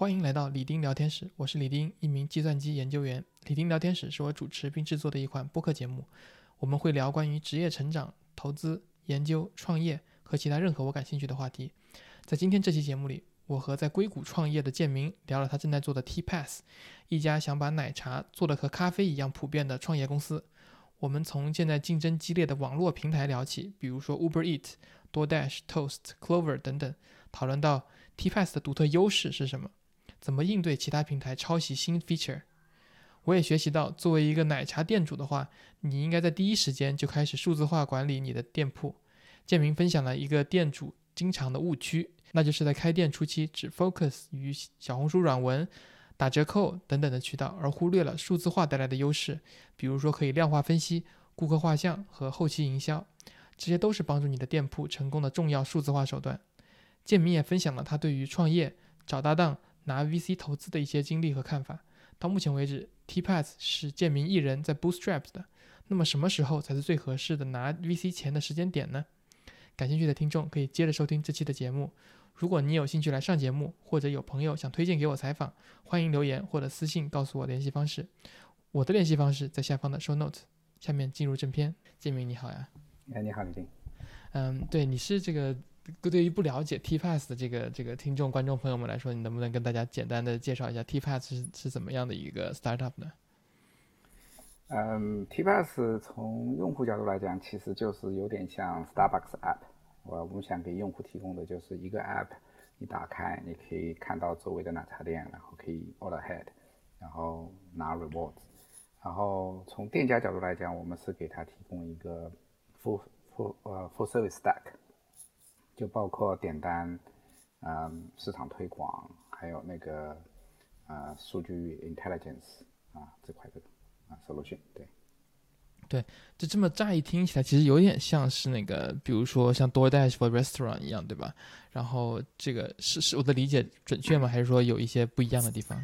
欢迎来到李丁聊天室，我是李丁，一名计算机研究员。李丁聊天室是我主持并制作的一款播客节目，我们会聊关于职业成长、投资、研究、创业和其他任何我感兴趣的话题。在今天这期节目里，我和在硅谷创业的建明聊了他正在做的 TPass，一家想把奶茶做得和咖啡一样普遍的创业公司。我们从现在竞争激烈的网络平台聊起，比如说 Uber Eat、DoorDash、Toast、Clover 等等，讨论到 TPass 的独特优势是什么，怎么应对其他平台抄袭新 feature。我也学习到，作为一个奶茶店主的话，你应该在第一时间就开始数字化管理你的店铺。建明分享了一个店主经常的误区，那就是在开店初期只 focus 于小红书软文。打折扣等等的渠道，而忽略了数字化带来的优势，比如说可以量化分析、顾客画像和后期营销，这些都是帮助你的店铺成功的重要数字化手段。建明也分享了他对于创业、找搭档、拿 VC 投资的一些经历和看法。到目前为止，TPass 是建明一人在 Bootstrap 的。那么什么时候才是最合适的拿 VC 钱的时间点呢？感兴趣的听众可以接着收听这期的节目。如果你有兴趣来上节目，或者有朋友想推荐给我采访，欢迎留言或者私信告诉我联系方式。我的联系方式在下方的 show note。下面进入正片。建明你好呀。哎，你好，李丁。嗯，对，你是这个对于不了解 TPass 的这个这个听众观众朋友们来说，你能不能跟大家简单的介绍一下 TPass 是是怎么样的一个 startup 呢？嗯，TPass 从用户角度来讲，其实就是有点像 Starbucks app。我我们想给用户提供的就是一个 app，你打开，你可以看到周围的奶茶店，然后可以 order ahead，然后拿 rewards。然后从店家角度来讲，我们是给他提供一个 full full 呃 full service stack，就包括点单，嗯，市场推广，还有那个呃数据 intelligence 啊这块的啊 solution 对。对，就这么乍一听起来，其实有点像是那个，比如说像 DoorDash for Restaurant 一样，对吧？然后这个是是我的理解准确吗？还是说有一些不一样的地方？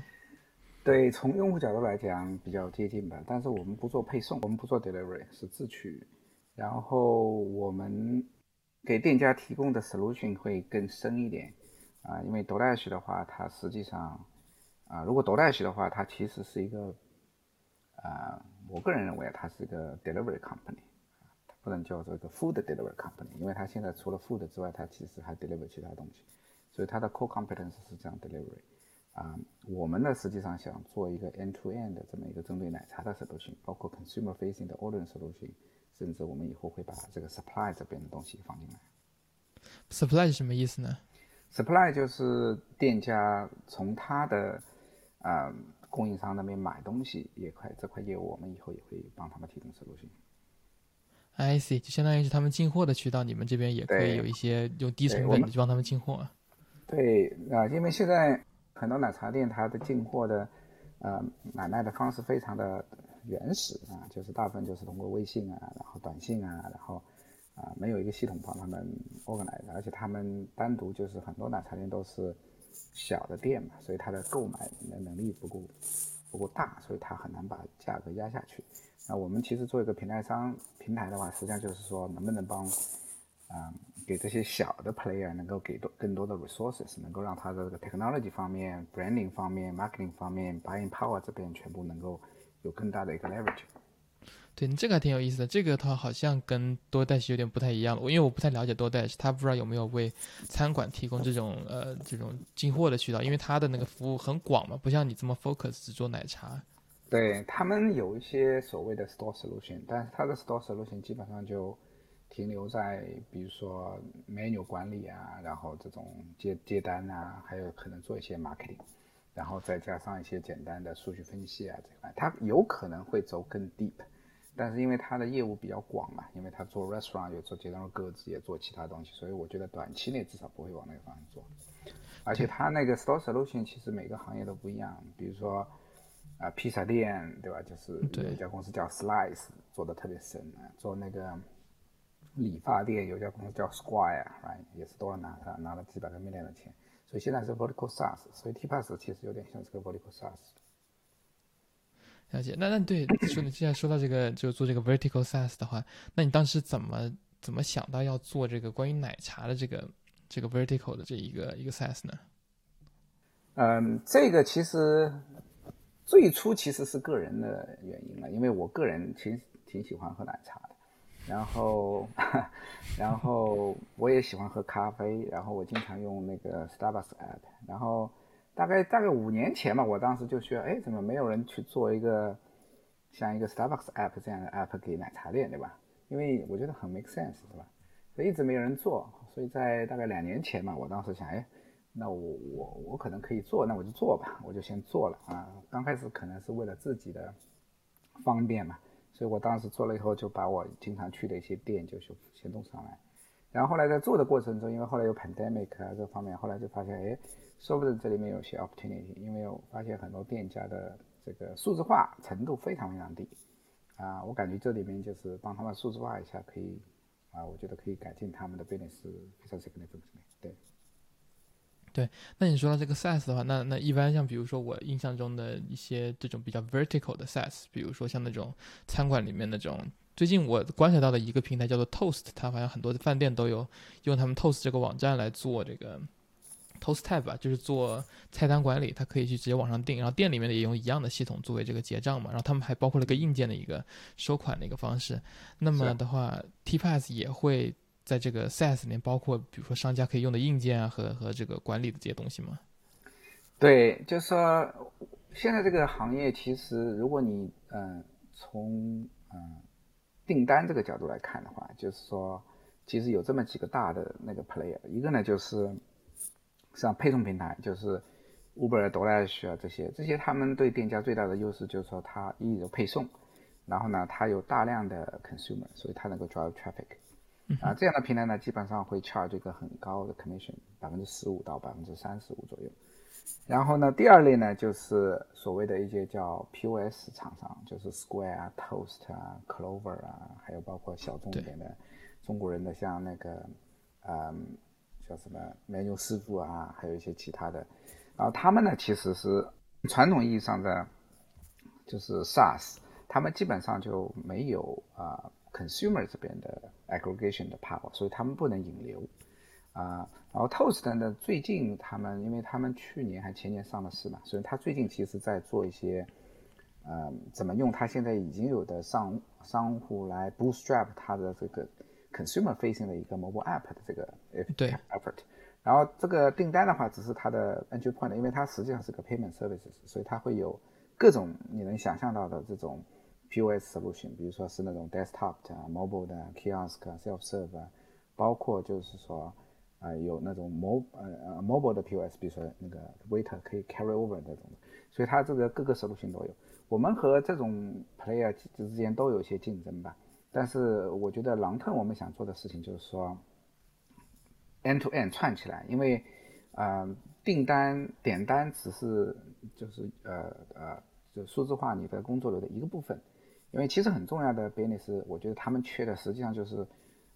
对，从用户角度来讲比较接近吧。但是我们不做配送，我们不做 delivery，是自取。然后我们给店家提供的 solution 会更深一点啊，因为 DoorDash 的话，它实际上啊，如果 DoorDash 的话，它其实是一个啊。我个人认为它是一个 delivery company，它不能叫做一个 food delivery company，因为它现在除了 food 之外，它其实还 deliver 其他东西，所以它的 core competence 是这样 delivery。啊，我们呢实际上想做一个 end to end 的这么一个针对奶茶的 solution，包括 consumer facing 的 order solution，甚至我们以后会把这个 supply 这边的东西放进来。supply 是什么意思呢？supply 就是店家从他的啊。供应商那边买东西也块这块业务，我们以后也会帮他们提供 solution。I see，就相当于是他们进货的渠道，你们这边也可以有一些用低成本去帮他们进货。对啊，因为现在很多奶茶店它的进货的呃买卖的方式非常的原始啊，就是大部分就是通过微信啊，然后短信啊，然后啊没有一个系统帮他们 organize，而且他们单独就是很多奶茶店都是。小的店嘛，所以它的购买的能力不够不够大，所以它很难把价格压下去。那我们其实做一个平台商平台的话，实际上就是说能不能帮啊给这些小的 player 能够给多更多的 resources，能够让他的这个 technology 方面、branding 方面、marketing 方面、buying power 这边全部能够有更大的一个 leverage。对，这个还挺有意思的。这个它好像跟多代是有点不太一样了。我因为我不太了解多代，他不知道有没有为餐馆提供这种呃这种进货的渠道，因为他的那个服务很广嘛，不像你这么 focus 只做奶茶。对他们有一些所谓的 store solution，但是他的 store solution 基本上就停留在比如说 menu 管理啊，然后这种接接单啊，还有可能做一些 marketing，然后再加上一些简单的数据分析啊这块，他有可能会走更 deep。但是因为它的业务比较广嘛，因为它做 restaurant 有做节能各自也做其他东西，所以我觉得短期内至少不会往那个方向做。而且它那个 store solution 其实每个行业都不一样，比如说啊披萨店对吧？就是有一家公司叫 Slice 做的特别深啊，做那个理发店有一家公司叫 Square，right 也是多了拿拿了几百个 million 的钱，所以现在是 vertical SaaS，所以 TPass 其实有点像这个 vertical SaaS。了解，那那对说你既然说到这个，就做这个 vertical SaaS 的话，那你当时怎么怎么想到要做这个关于奶茶的这个这个 vertical 的这一个一个 SaaS 呢？嗯，这个其实最初其实是个人的原因了，因为我个人挺挺喜欢喝奶茶的，然后 然后我也喜欢喝咖啡，然后我经常用那个 Starbucks app，然后大概大概五年前吧，我当时就需要，哎，怎么没有人去做一个像一个 Starbucks app 这样的 app 给奶茶店，对吧？因为我觉得很 make sense，是吧？所以一直没有人做，所以在大概两年前嘛，我当时想，哎。那我我我可能可以做，那我就做吧，我就先做了啊。刚开始可能是为了自己的方便嘛，所以我当时做了以后，就把我经常去的一些店就先弄上来。然后后来在做的过程中，因为后来有 pandemic 啊这方面，后来就发现，哎，说不定这里面有些 opportunity，因为我发现很多店家的这个数字化程度非常非常低啊，我感觉这里面就是帮他们数字化一下，可以啊，我觉得可以改进他们的 business 非常 significant，对。对，那你说到这个 SaaS 的话，那那一般像比如说我印象中的一些这种比较 vertical 的 SaaS，比如说像那种餐馆里面那种，最近我观察到的一个平台叫做 Toast，它好像很多的饭店都有用他们 Toast 这个网站来做这个 Toast Tab 吧，就是做菜单管理，它可以去直接网上订，然后店里面也用一样的系统作为这个结账嘛，然后他们还包括了个硬件的一个收款的一个方式。那么的话，TPass 也会。在这个 SaaS 里面，包括比如说商家可以用的硬件啊，和和这个管理的这些东西吗？对，就是说现在这个行业，其实如果你嗯从嗯订单这个角度来看的话，就是说其实有这么几个大的那个 player，一个呢就是像配送平台，就是 Uber、DoorDash 啊这些，这些他们对店家最大的优势就是说它一有配送，然后呢它有大量的 consumer，所以它能够 drive traffic。啊，这样的平台呢，基本上会 charge 一个很高的 commission，百分之十五到百分之三十五左右。然后呢，第二类呢，就是所谓的一些叫 POS 厂商，就是 Square 啊、Toast 啊、Clover 啊，还有包括小众一点的中国人的，像那个，嗯，叫什么 Menu 师傅啊，还有一些其他的。然后他们呢，其实是传统意义上的就是 SaaS，他们基本上就没有啊。Consumer 这边的 aggregation 的 power，所以他们不能引流啊。然后 Toast 呢，最近他们因为他们去年还前年上了市嘛，所以他最近其实在做一些，呃，怎么用他现在已经有的商商户来 bootstrap 他的这个 consumer facing 的一个 mobile app 的这个对 effort。然后这个订单的话，只是它的 entry point，因为它实际上是个 payment services，所以它会有各种你能想象到的这种。POS solution，比如说是那种 desktop 的、mobile 的、kiosk、self serve，包括就是说，啊有那种 mo 呃 mobile 的 POS，比如说那个 waiter 可以 carry over 这种的，所以它这个各个 solution 都有。我们和这种 player 之间都有一些竞争吧，但是我觉得狼特我们想做的事情就是说，end to end 串起来，因为，呃，订单点单只是就是呃呃就数字化你的工作流的一个部分。因为其实很重要的 business，我觉得他们缺的实际上就是，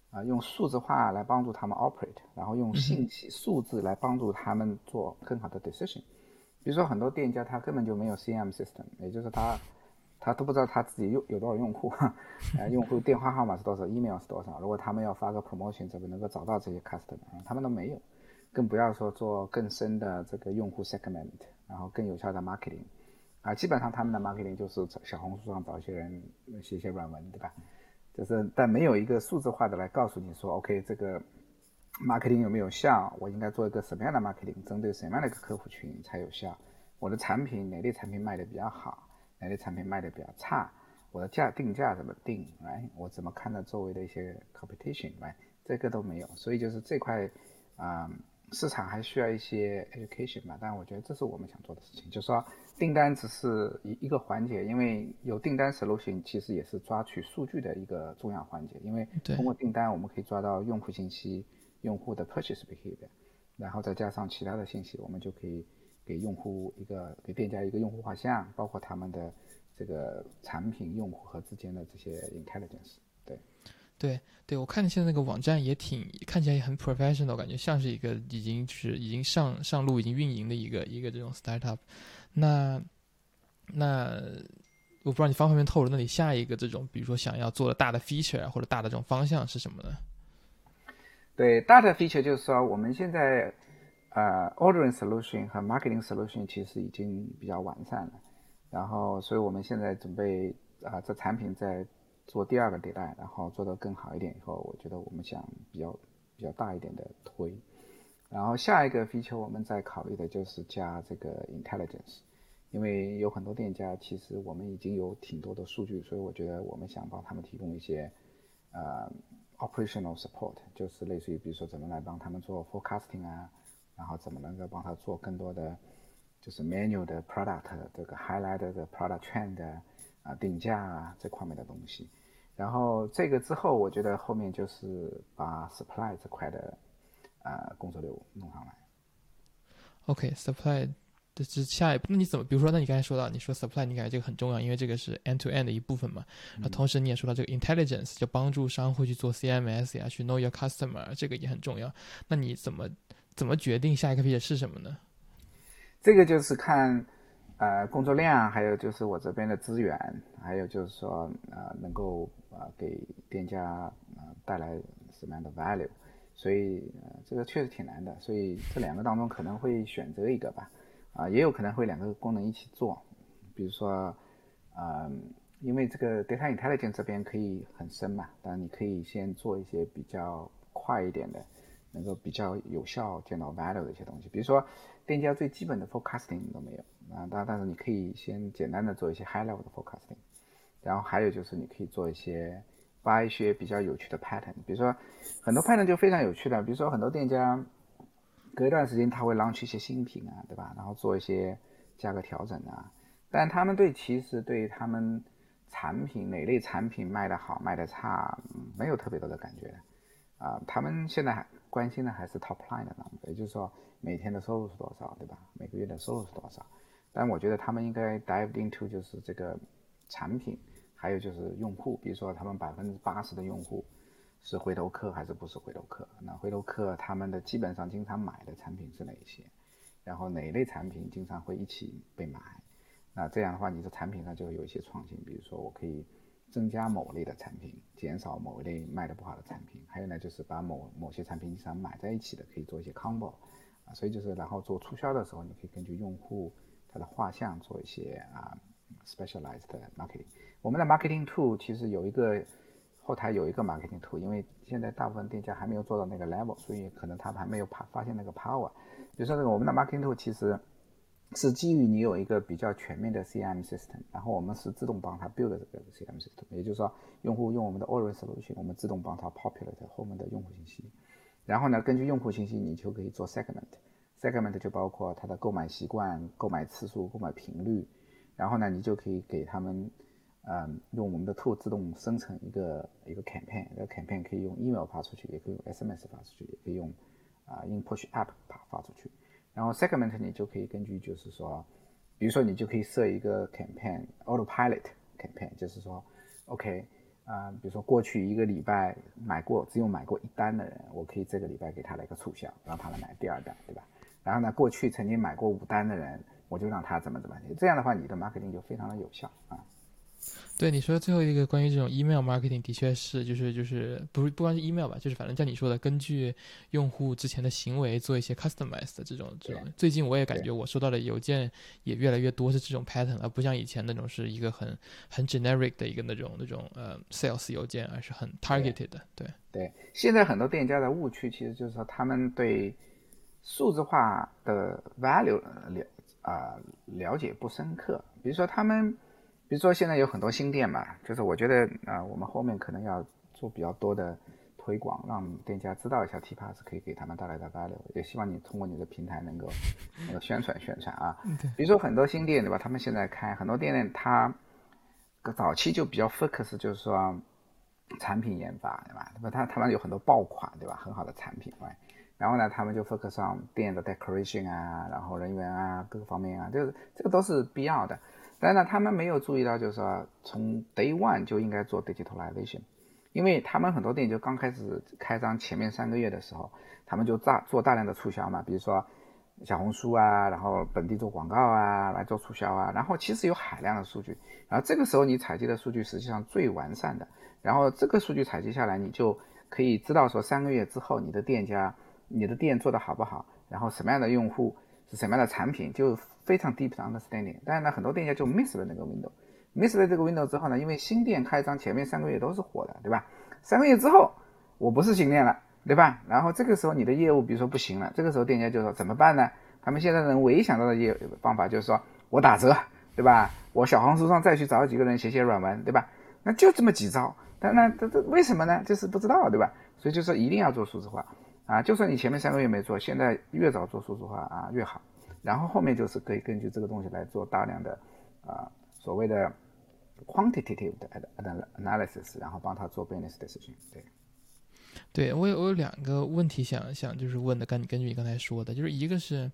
啊，用数字化来帮助他们 operate，然后用信息数字来帮助他们做更好的 decision。比如说很多店家他根本就没有 CM system，也就是他他都不知道他自己有有多少用户，呃，用户电话号码是多少，email 是多少。如果他们要发个 promotion，怎么能够找到这些 customer？他们都没有，更不要说做更深的这个用户 segment，然后更有效的 marketing。啊，基本上他们的 marketing 就是小红书上找一些人写写软文，对吧？就是，但没有一个数字化的来告诉你说，OK，这个 marketing 有没有效？我应该做一个什么样的 marketing，针对什么样的一个客户群才有效？我的产品哪类产品卖的比较好？哪类产品卖的比较差？我的价定价怎么定？来，我怎么看到周围的一些 competition？来，这个都没有，所以就是这块啊。市场还需要一些 education 吧，但我觉得这是我们想做的事情，就是说订单只是一一个环节，因为有订单 solution 其实也是抓取数据的一个重要环节，因为通过订单我们可以抓到用户信息、用户的 purchase behavior，然后再加上其他的信息，我们就可以给用户一个给店家一个用户画像，包括他们的这个产品用户和之间的这些 intelligence。对对，我看你现在那个网站也挺看起来也很 professional，感觉像是一个已经就是已经上上路、已经运营的一个一个这种 startup。那那我不知道你方不方便透露，那你下一个这种，比如说想要做的大的 feature 或者大的这种方向是什么呢？对，大的 feature 就是说我们现在呃，ordering solution 和 marketing solution 其实已经比较完善了。然后，所以我们现在准备啊，这产品在做第二个迭代，然后做得更好一点以后，我觉得我们想比较比较大一点的推。然后下一个 feature 我们在考虑的就是加这个 intelligence，因为有很多店家其实我们已经有挺多的数据，所以我觉得我们想帮他们提供一些呃 operational support，就是类似于比如说怎么来帮他们做 forecasting 啊，然后怎么能够帮他做更多的就是 manual 的 product 这个 highlight 的 product trend 啊定价啊这方面的东西。然后这个之后，我觉得后面就是把 supply 这块的。呃，工作流弄上来。OK，supply 的是下一步。那你怎么？比如说，那你刚才说到，你说 supply，你感觉这个很重要，因为这个是 end to end 的一部分嘛。那同时你也说到这个 intelligence，就帮助商户去做 CMS 呀，去 know your customer，这个也很重要。那你怎么怎么决定下一个 feature 是什么呢？这个就是看呃工作量，还有就是我这边的资源，还有就是说呃能够呃给店家呃带来什么样的 value。所以呃，这个确实挺难的，所以这两个当中可能会选择一个吧，啊，也有可能会两个功能一起做，比如说，嗯，因为这个 data intelligence 这边可以很深嘛，但你可以先做一些比较快一点的，能够比较有效见到 value 的一些东西，比如说店家最基本的 forecasting 都没有啊，但但是你可以先简单的做一些 high level 的 forecasting，然后还有就是你可以做一些。发一些比较有趣的 pattern，比如说很多 pattern 就非常有趣的，比如说很多店家隔一段时间他会 launch 一些新品啊，对吧？然后做一些价格调整啊，但他们对其实对他们产品哪类产品卖的好卖的差没有特别多的感觉啊，他们现在还关心的还是 top line 的样子也就是说每天的收入是多少，对吧？每个月的收入是多少？但我觉得他们应该 dive into 就是这个产品。还有就是用户，比如说他们百分之八十的用户是回头客还是不是回头客？那回头客他们的基本上经常买的产品是哪一些？然后哪一类产品经常会一起被买？那这样的话，你的产品上就会有一些创新，比如说我可以增加某类的产品，减少某一类卖的不好的产品。还有呢，就是把某某些产品经常买在一起的，可以做一些 combo 啊。所以就是然后做促销的时候，你可以根据用户他的画像做一些啊 specialized marketing。我们的 marketing tool 其实有一个后台有一个 marketing tool，因为现在大部分店家还没有做到那个 level，所以可能他们还没有发发现那个 power。比如说这个我们的 marketing tool 其实是基于你有一个比较全面的 CRM system，然后我们是自动帮他 build 这个 CRM system，也就是说用户用我们的 order solution，我们自动帮他 populate 后面的用户信息，然后呢根据用户信息你就可以做 segment，segment 就包括他的购买习惯、购买次数、购买频率，然后呢你就可以给他们。嗯，用我们的 tool 自动生成一个一个 campaign，这个 campaign 可以用 email 发出去，也可以用 SMS 发出去，也可以用啊 in push app 发发出去。然后 segment 你就可以根据就是说，比如说你就可以设一个 campaign autopilot campaign，就是说，OK 啊，比如说过去一个礼拜买过只有买过一单的人，我可以这个礼拜给他来个促销，让他来买第二单，对吧？然后呢，过去曾经买过五单的人，我就让他怎么怎么，这样的话你的 marketing 就非常的有效啊。对你说的最后一个关于这种 email marketing，的确是，就是就是不是不光是 email 吧，就是反正像你说的，根据用户之前的行为做一些 customized 的这种这种。最近我也感觉我收到的邮件也越来越多是这种 pattern，而不像以前那种是一个很很 generic 的一个那种那种呃 sales 邮件，而是很 targeted 的。对对，现在很多店家的误区其实就是说他们对数字化的 value 了啊了解不深刻，比如说他们。比如说现在有很多新店嘛，就是我觉得啊，我们后面可能要做比较多的推广，让店家知道一下 T Pass 可以给他们带来的 value。也希望你通过你的平台能够那个宣传宣传啊。比如说很多新店对吧？他们现在开很多店呢，他早期就比较 focus，就是说产品研发对吧？那么他他们有很多爆款对吧？很好的产品，然后呢，他们就 focus 上店的 decoration 啊，然后人员啊，各个方面啊，就是这个都是必要的。但是他们没有注意到，就是说从 day one 就应该做 digitalization，因为他们很多店就刚开始开张前面三个月的时候，他们就大做大量的促销嘛，比如说小红书啊，然后本地做广告啊，来做促销啊，然后其实有海量的数据，然后这个时候你采集的数据实际上最完善的，然后这个数据采集下来，你就可以知道说三个月之后你的店家、你的店做的好不好。然后什么样的用户是什么样的产品，就非常 deep understanding。但是呢，很多店家就 miss 了那个 window，miss 了这个 window 之后呢，因为新店开张前面三个月都是火的，对吧？三个月之后，我不是新店了，对吧？然后这个时候你的业务比如说不行了，这个时候店家就说怎么办呢？他们现在人唯一想到的业方法就是说我打折，对吧？我小红书上再去找几个人写写软文，对吧？那就这么几招。但那这这为什么呢？就是不知道，对吧？所以就说一定要做数字化啊！就算你前面三个月没做，现在越早做数字化啊越好。然后后面就是可以根据这个东西来做大量的啊所谓的 quantitative 的 analysis，然后帮他做 business decision。对，对我有我有两个问题想想就是问的，根根据你刚才说的，就是一个是，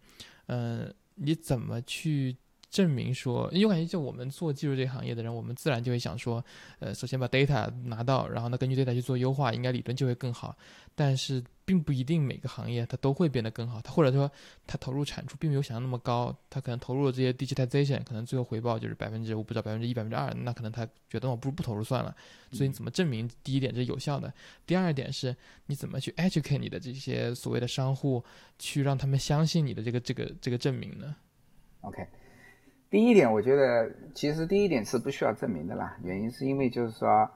嗯，你怎么去？证明说，因为我感觉就我们做技术这个行业的人，我们自然就会想说，呃，首先把 data 拿到，然后呢，根据 data 去做优化，应该理论就会更好。但是并不一定每个行业它都会变得更好，它或者说它投入产出并没有想象那么高，它可能投入了这些 digitization，可能最后回报就是百分之我不知道百分之一百分之二，那可能他觉得我不如不投入算了。所以你怎么证明第一点是有效的？第二点是你怎么去 educate 你的这些所谓的商户，去让他们相信你的这个这个这个证明呢？OK。第一点，我觉得其实第一点是不需要证明的啦。原因是因为就是说，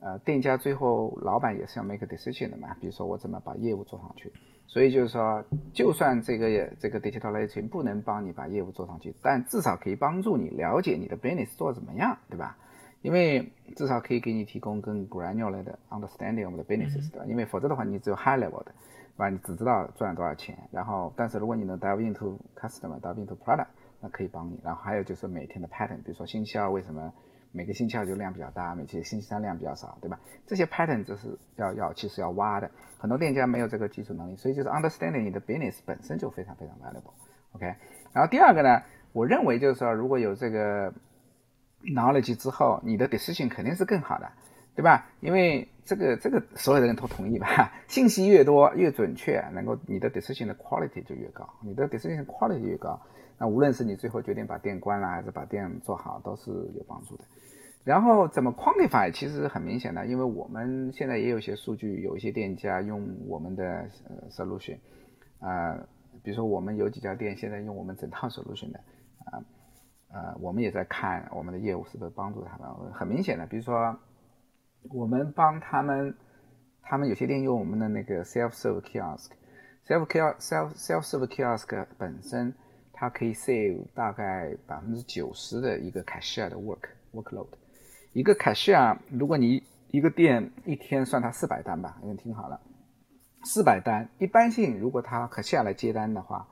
呃，店家最后老板也是要 make a decision 的嘛。比如说我怎么把业务做上去，所以就是说，就算这个这个 digitalization 不能帮你把业务做上去，但至少可以帮助你了解你的 business 做怎么样，对吧？因为至少可以给你提供更 granular 的 understanding of the business，对吧？因为否则的话，你只有 high level 的，对吧？你只知道赚了多少钱，然后但是如果你能 dive into customer，dive into product。可以帮你，然后还有就是每天的 pattern，比如说星期二为什么每个星期二就量比较大，每期星期三量比较少，对吧？这些 pattern 就是要要其实要挖的，很多店家没有这个技术能力，所以就是 understanding 你的 business 本身就非常非常 valuable，OK。然后第二个呢，我认为就是说如果有这个 knowledge 之后，你的 decision 肯定是更好的，对吧？因为这个这个所有的人都同意吧，信息越多越准确，能够你的 decision 的 quality 就越高，你的 decision quality 越高。那无论是你最后决定把店关了，还是把店做好，都是有帮助的。然后怎么 quantify，其实很明显的，因为我们现在也有些数据，有一些店家用我们的呃 solution，啊，比如说我们有几家店现在用我们整套 solution 的，啊，呃，我们也在看我们的业务是不是帮助他们。很明显的，比如说我们帮他们，他们有些店用我们的那个 self serve kiosk，self kiosk self self serve kiosk 本身。它可以 save 大概百分之九十的一个 cashier 的 work workload。一个 cashier，如果你一个店一天算它四百单吧，你听好了，四百单，一般性如果他 cashier 来接单的话，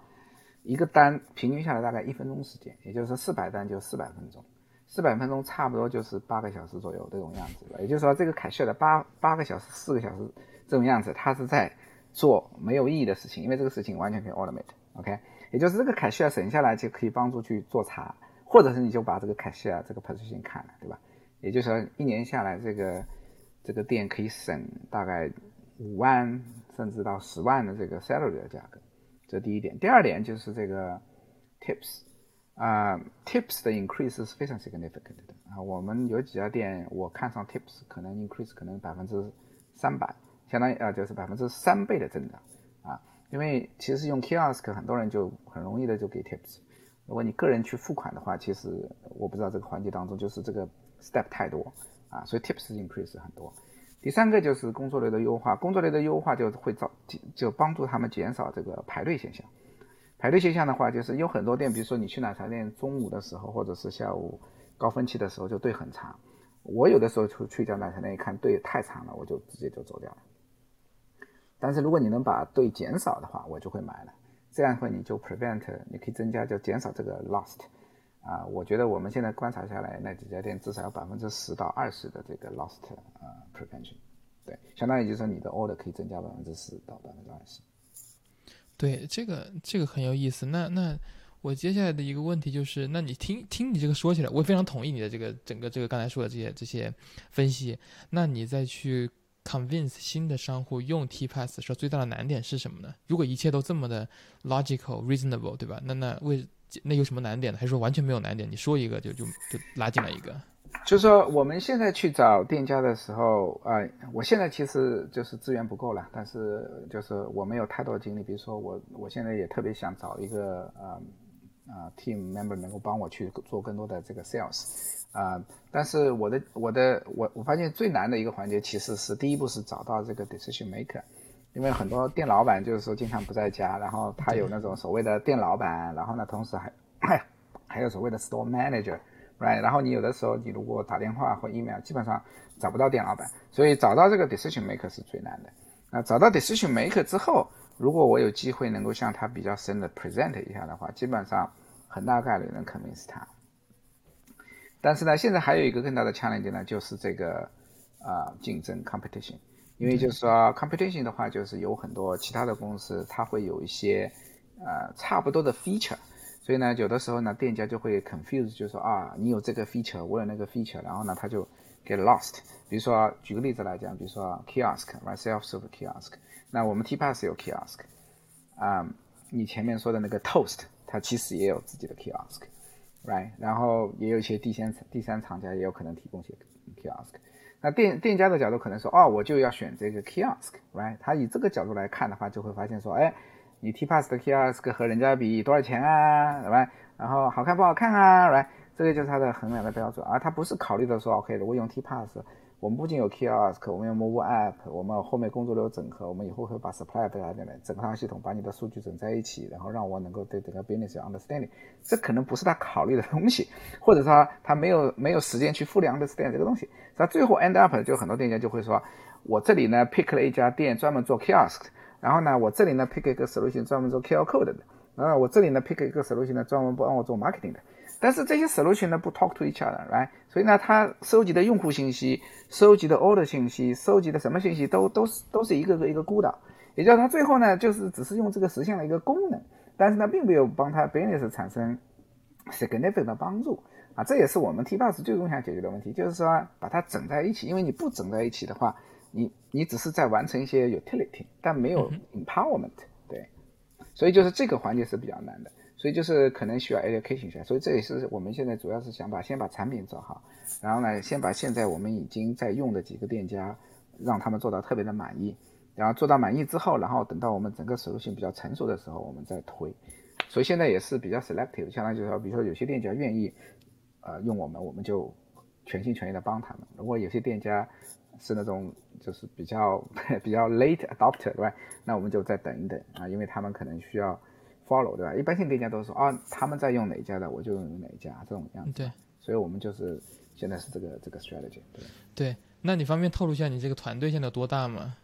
一个单平均下来大概一分钟时间，也就是说四百单就四百分钟，四百分钟差不多就是八个小时左右这种样子。也就是说这个 cashier 的八八个小时、四个小时这种样子，他是在做没有意义的事情，因为这个事情完全可以 automate。OK。也就是这个凯西尔省下来就可以帮助去做茶，或者是你就把这个凯西尔这个 position 看了，对吧？也就是说一年下来，这个这个店可以省大概五万甚至到十万的这个 salary 的价格，这第一点。第二点就是这个 tips 啊，tips 的 increase 是非常 significant 的啊。我们有几家店，我看上 tips 可能 increase 可能百分之三百，相当于啊就是百分之三倍的增长。因为其实用 kiosk 很多人就很容易的就给 tips，如果你个人去付款的话，其实我不知道这个环节当中就是这个 step 太多啊，所以 tips increase 很多。第三个就是工作流的优化，工作流的优化就会造就帮助他们减少这个排队现象。排队现象的话，就是有很多店，比如说你去奶茶店中午的时候或者是下午高峰期的时候就队很长，我有的时候去去一家奶茶店一看队太长了，我就直接就走掉了。但是如果你能把对减少的话，我就会买了。这样会你就 prevent，你可以增加就减少这个 lost。啊，我觉得我们现在观察下来，那几家店至少有百分之十到二十的这个 lost 啊 prevention。对，相当于就是说你的 order 可以增加百分之十到百分之二十。对，这个这个很有意思。那那我接下来的一个问题就是，那你听听你这个说起来，我非常同意你的这个整个这个刚才说的这些这些分析。那你再去。Convince 新的商户用 TPass 说最大的难点是什么呢？如果一切都这么的 logical reasonable，对吧？那那为那有什么难点呢？还是说完全没有难点？你说一个就就就拉进来一个。就是说我们现在去找店家的时候，呃，我现在其实就是资源不够了，但是就是我没有太多的精力。比如说我我现在也特别想找一个呃呃 team member 能够帮我去做更多的这个 sales，啊，但是我的我的我我发现最难的一个环节其实是第一步是找到这个 decision maker，因为很多店老板就是说经常不在家，然后他有那种所谓的店老板，然后呢同时还还有所谓的 store manager。right，然后你有的时候你如果打电话或 email，基本上找不到店老板，所以找到这个 decision maker 是最难的。那找到 decision maker 之后，如果我有机会能够向他比较深的 present 一下的话，基本上很大概率能 convince 他。但是呢，现在还有一个更大的 challenge 呢，就是这个啊竞争 competition，因为就是说 competition 的话，就是有很多其他的公司，它会有一些呃差不多的 feature。所以呢，有的时候呢，店家就会 confuse，就说啊，你有这个 feature，我有那个 feature，然后呢，他就 get lost。比如说，举个例子来讲，比如说 kiosk，right，self-serve kiosk。那我们 TPass 有 kiosk，啊，你前面说的那个 Toast，它其实也有自己的 Right，然后也有一些第三第三厂家也有可能提供些 kiosk。那店店家的角度可能说，哦，我就要选这个 kiosk，right？他以这个角度来看的话，就会发现说，哎。你 TPass 的 kiosk 和人家比多少钱啊？？Right？？然后好看不好看啊？？Right？，这个就是他的衡量的标准啊。他不是考虑的说，OK，如果用 TPass，我们不仅有 kiosk，我们有 mobile app，我们后面工作流整合，我们以后会把 supply 带来整套系统，把你的数据整在一起，然后让我能够对整个 business understanding。这可能不是他考虑的东西，或者说他没有没有时间去 fully understand 这个东西。他最后 end up 就很多店家就会说，我这里呢 pick 了一家店专门做 kiosk。然后呢，我这里呢 pick 一个 solution 专门做 QR code 的，啊，我这里呢 pick 一个 solution 呢专门帮我做 marketing 的。但是这些 solution 呢不 talk to each other，right？所以呢，它收集的用户信息、收集的 order 信息、收集的什么信息都都是都是一个个一个孤岛。也就是它最后呢，就是只是用这个实现了一个功能，但是呢，并没有帮它 business 产生 significant 的帮助啊。这也是我们 T Plus 最终想解决的问题，就是说把它整在一起，因为你不整在一起的话。你你只是在完成一些 utility，但没有 empowerment，对，所以就是这个环节是比较难的，所以就是可能需要 education 一下，所以这也是我们现在主要是想把先把产品做好，然后呢，先把现在我们已经在用的几个店家，让他们做到特别的满意，然后做到满意之后，然后等到我们整个手性比较成熟的时候，我们再推，所以现在也是比较 selective，相当于就是说，比如说有些店家愿意，呃，用我们，我们就全心全意的帮他们，如果有些店家。是那种就是比较 比较 late adopter 对吧？那我们就再等一等啊，因为他们可能需要 follow 对吧？一般性店家都说啊，他们在用哪家的，我就用哪家这种样子。对，所以我们就是现在是这个这个 strategy。对，对，那你方便透露一下你这个团队现在有多大吗？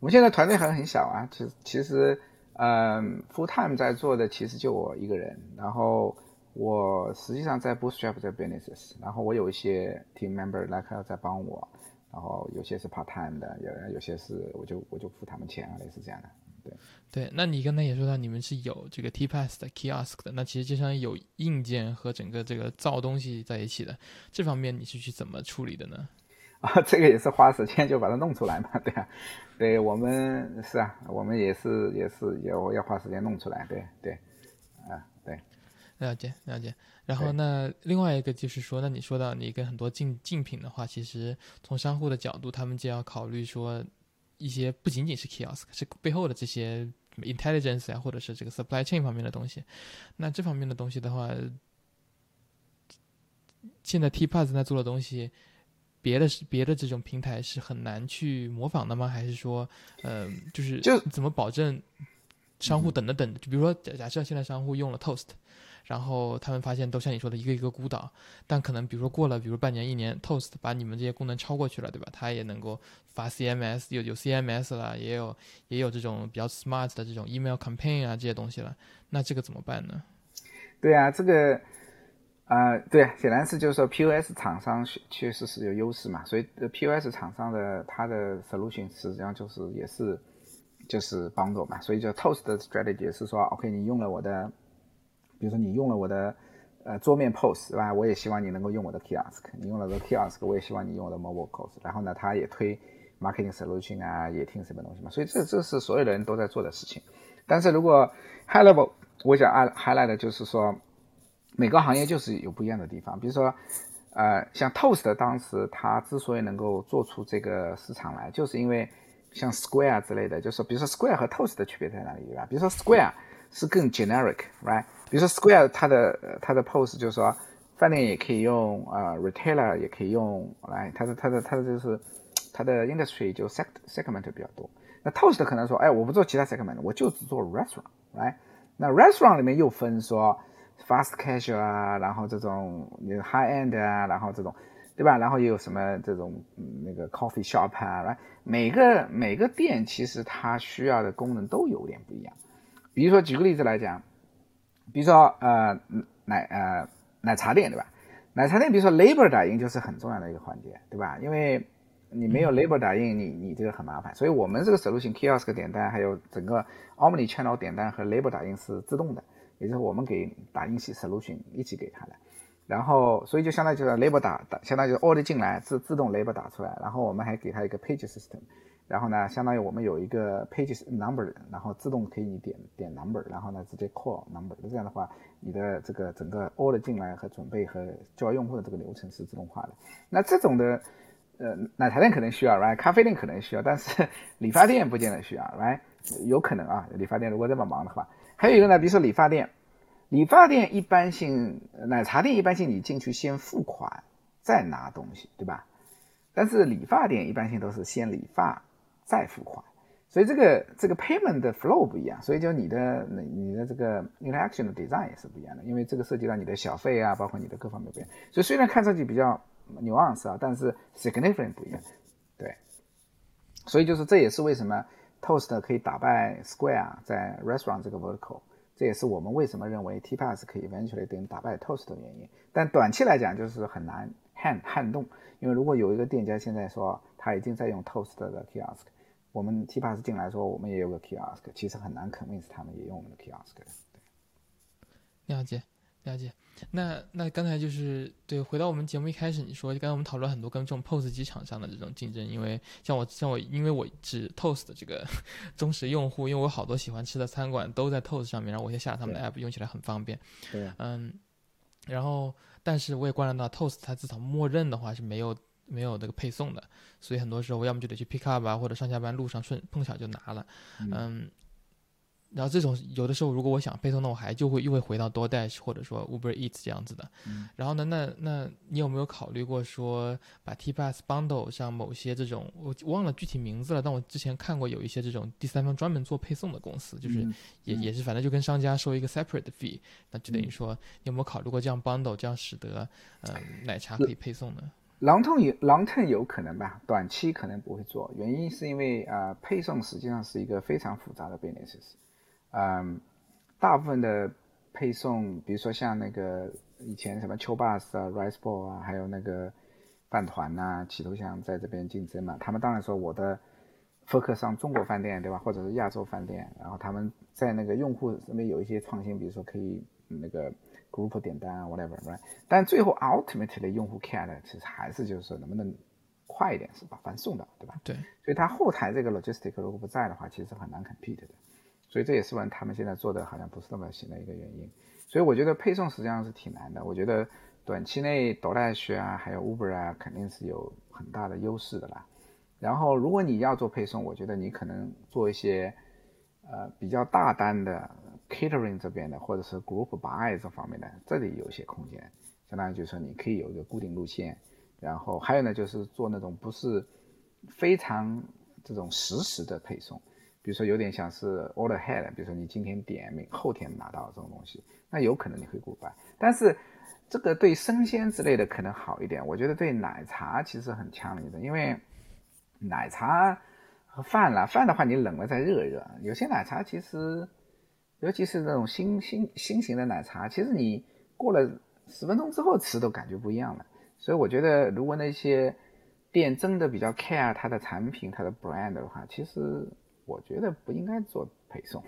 我们现在团队还很小啊，其实其实嗯，full time 在做的其实就我一个人，然后我实际上在 bootstrap 这 business，然后我有一些 team member 来客在帮我。然后有些是 part time 的，有有些是我就我就付他们钱啊，类似这样的。对对，那你刚才也说到你们是有这个 TPass 的 kiosk 的，那其实就像有硬件和整个这个造东西在一起的，这方面你是去怎么处理的呢？啊，这个也是花时间就把它弄出来嘛，对啊，对我们是啊，我们也是也是要要花时间弄出来，对对，啊对，了解了解。然后那另外一个就是说，那你说到你跟很多竞竞品的话，其实从商户的角度，他们就要考虑说一些不仅仅是 kiosk，是背后的这些 intelligence 啊，或者是这个 supply chain 方面的东西。那这方面的东西的话，现在 TPass 在做的东西，别的是别的这种平台是很难去模仿的吗？还是说，呃，就是就怎么保证商户等的等？就比如说假假设现在商户用了 Toast。然后他们发现都像你说的一个一个孤岛，但可能比如说过了，比如半年一年，Toast 把你们这些功能超过去了，对吧？它也能够发 CMS，有有 CMS 了，也有也有这种比较 smart 的这种 email campaign 啊这些东西了，那这个怎么办呢？对啊，这个啊，对，显然是就是说 POS 厂商确实是有优势嘛，所以 POS 厂商的它的 solution 实际上就是也是就是帮助嘛，所以就 Toast 的 strategy 是说，OK，你用了我的。比如说你用了我的呃桌面 POS 是吧？我也希望你能够用我的 kiosk。你用了个 kiosk，我也希望你用我的 mobile POS。然后呢，他也推 marketing solution 啊，也听什么东西嘛。所以这这是所有的人都在做的事情。但是如果 high level，我想 highlight 的就是说，每个行业就是有不一样的地方。比如说呃，像 Toast 的当时它之所以能够做出这个市场来，就是因为像 Square 之类的，就是比如说 Square 和 Toast 的区别在哪里，对吧？比如说 Square 是更 generic，right？比如说 Square 它的它的 POS 就是说饭店也可以用，呃，retailer 也可以用，来，它的它的它的就是它的 industry 就 sect segment 比较多。那 Toast 可能说，哎，我不做其他 segment，我就只做 restaurant，right？那 restaurant 里面又分说 fast casual 啊，然后这种 high end 啊，然后这种，对吧？然后也有什么这种那个 coffee shop 啊，来，每个每个店其实它需要的功能都有点不一样。比如说举个例子来讲，比如说呃奶呃奶茶店，对吧？奶茶店比如说 label 打印就是很重要的一个环节，对吧？因为你没有 label 打印，你你这个很麻烦。所以我们这个 solution kiosk 点单，还有整个 omni channel 点单和 label 打印是自动的，也就是我们给打印系 solution 一起给他的。然后所以就相当于就是 label 打打，相当于 order 进来自自动 label 打出来，然后我们还给他一个 page system，然后呢，相当于我们有一个 pages number，然后自动可以点点 number，然后呢直接 call number，这样的话，你的这个整个 order 进来和准备和交用户的这个流程是自动化的。那这种的。呃，奶茶店可能需要，right？咖啡店可能需要，但是理发店不见得需要，right？有可能啊，理发店如果这么忙的话，还有一个呢，比如说理发店，理发店一般性，奶茶店一般性你进去先付款再拿东西，对吧？但是理发店一般性都是先理发再付款，所以这个这个 payment 的 flow 不一样，所以就你的你的这个 interaction 的 design 也是不一样的，因为这个涉及到你的小费啊，包括你的各方面不一样，所以虽然看上去比较。nuance 啊，但是 significant 不一样，对，所以就是这也是为什么 Toast 可以打败 Square 在 restaurant 这个 vertical，这也是我们为什么认为 tpas 可以 eventually 等打败 Toast 的原因。但短期来讲就是很难撼撼动，因为如果有一个店家现在说他已经在用 Toast 的 kiosk，我们 TPass 进来说我们也有个 kiosk，其实很难 convince 他们也用我们的 kiosk。对，了解。了解，那那刚才就是对，回到我们节目一开始，你说刚才我们讨论很多跟这种 POS 机厂商的这种竞争，因为像我像我，因为我只 Toast 的这个 忠实用户，因为我好多喜欢吃的餐馆都在 Toast 上面，然后我先下他们的 app，用起来很方便。对，嗯，然后但是我也观察到 Toast 它至少默认的话是没有没有那个配送的，所以很多时候我要么就得去 pick up 啊，或者上下班路上顺碰巧就拿了，嗯。然后这种有的时候，如果我想配送，那我还就会又会回到 DoorDash 或者说 Uber Eats 这样子的。然后呢，那那你有没有考虑过说把 TPass Bundle 像某些这种我忘了具体名字了，但我之前看过有一些这种第三方专门做配送的公司，就是也也是反正就跟商家收一个 separate fee，那就等于说你有没有考虑过这样 Bundle，这样使得呃奶茶可以配送呢狼吞有狼吞有可能吧，短期可能不会做，原因是因为呃配送实际上是一个非常复杂的 business。嗯，大部分的配送，比如说像那个以前什么秋 bus 啊、rice ball 啊，还有那个饭团呐、企图想在这边竞争嘛。他们当然说我的复刻上中国饭店，对吧？或者是亚洲饭店，然后他们在那个用户上面有一些创新，比如说可以那个 group 点单啊，whatever，right？但最后 ultimately 用户 care 的其实还是就是说能不能快一点，是把饭送到，对吧？对。所以它后台这个 logistic 如果不在的话，其实很难 compete 的。所以这也是问他们现在做的好像不是那么行的一个原因。所以我觉得配送实际上是挺难的。我觉得短期内 DoorDash 啊，还有 Uber 啊，肯定是有很大的优势的啦。然后如果你要做配送，我觉得你可能做一些呃比较大单的 Catering 这边的，或者是 Group Buy 这方面的，这里有一些空间。相当于就是说你可以有一个固定路线，然后还有呢就是做那种不是非常这种实时的配送。比如说有点像是 order head，比如说你今天点，明后天拿到这种东西，那有可能你会过关。但是这个对生鲜之类的可能好一点，我觉得对奶茶其实很强烈的，因为奶茶和饭啦，饭的话你冷了再热热，有些奶茶其实，尤其是那种新新新型的奶茶，其实你过了十分钟之后吃都感觉不一样了。所以我觉得如果那些店真的比较 care 它的产品、它的 brand 的话，其实。我觉得不应该做配送，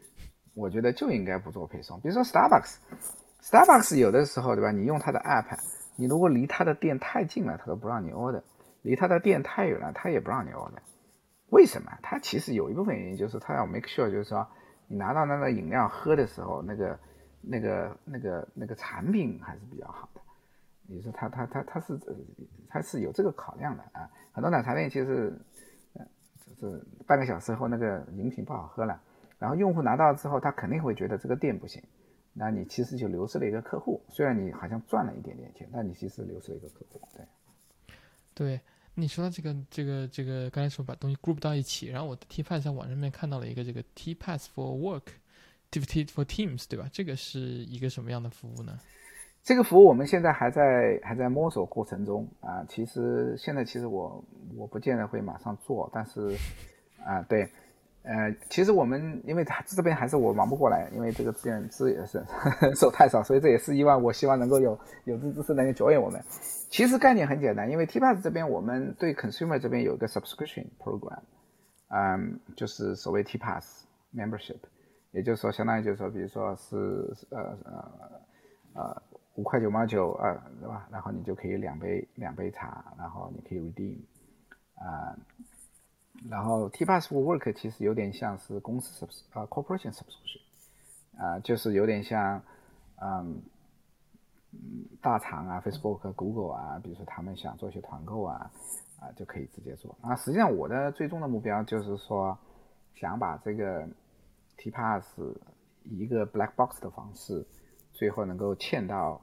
我觉得就应该不做配送。比如说 Starbucks，Starbucks 有的时候对吧？你用它的 app，你如果离它的店太近了，它都不让你 order；离它的店太远了，它也不让你 order。为什么？它其实有一部分原因就是它要 make sure，就是说你拿到那个饮料喝的时候，那个、那个、那个、那个产品还是比较好的。你说他他他他是他是有这个考量的啊。很多奶茶店其实，呃，就是半个小时后那个饮品不好喝了，然后用户拿到之后，他肯定会觉得这个店不行，那你其实就流失了一个客户。虽然你好像赚了一点点钱，但你其实流失了一个客户。对，对。你说这个这个这个，刚才说把东西 group 到一起，然后我的 TPass 在网上面看到了一个这个 TPass for Work，T for Teams，对吧？这个是一个什么样的服务呢？这个服务我们现在还在还在摸索过程中啊。其实现在其实我我不见得会马上做，但是啊对。呃，其实我们因为这边还是我忙不过来，因为这个资源资也是 手太少，所以这也是希望我希望能够有有志之士能够 join 我们。其实概念很简单，因为 TPass 这边我们对 consumer 这边有一个 subscription program，嗯，就是所谓 TPass membership，也就是说相当于就是说，比如说是呃呃呃五块九毛九啊，对吧？然后你就可以两杯两杯茶，然后你可以 redeem 啊。然后 TPass for Work 其实有点像是公司 subs 啊 corporation subscription 啊，就是有点像嗯嗯大厂啊 Facebook、Google 啊，比如说他们想做一些团购啊啊就可以直接做。啊，实际上我的最终的目标就是说想把这个 TPass 以一个 black box 的方式，最后能够嵌到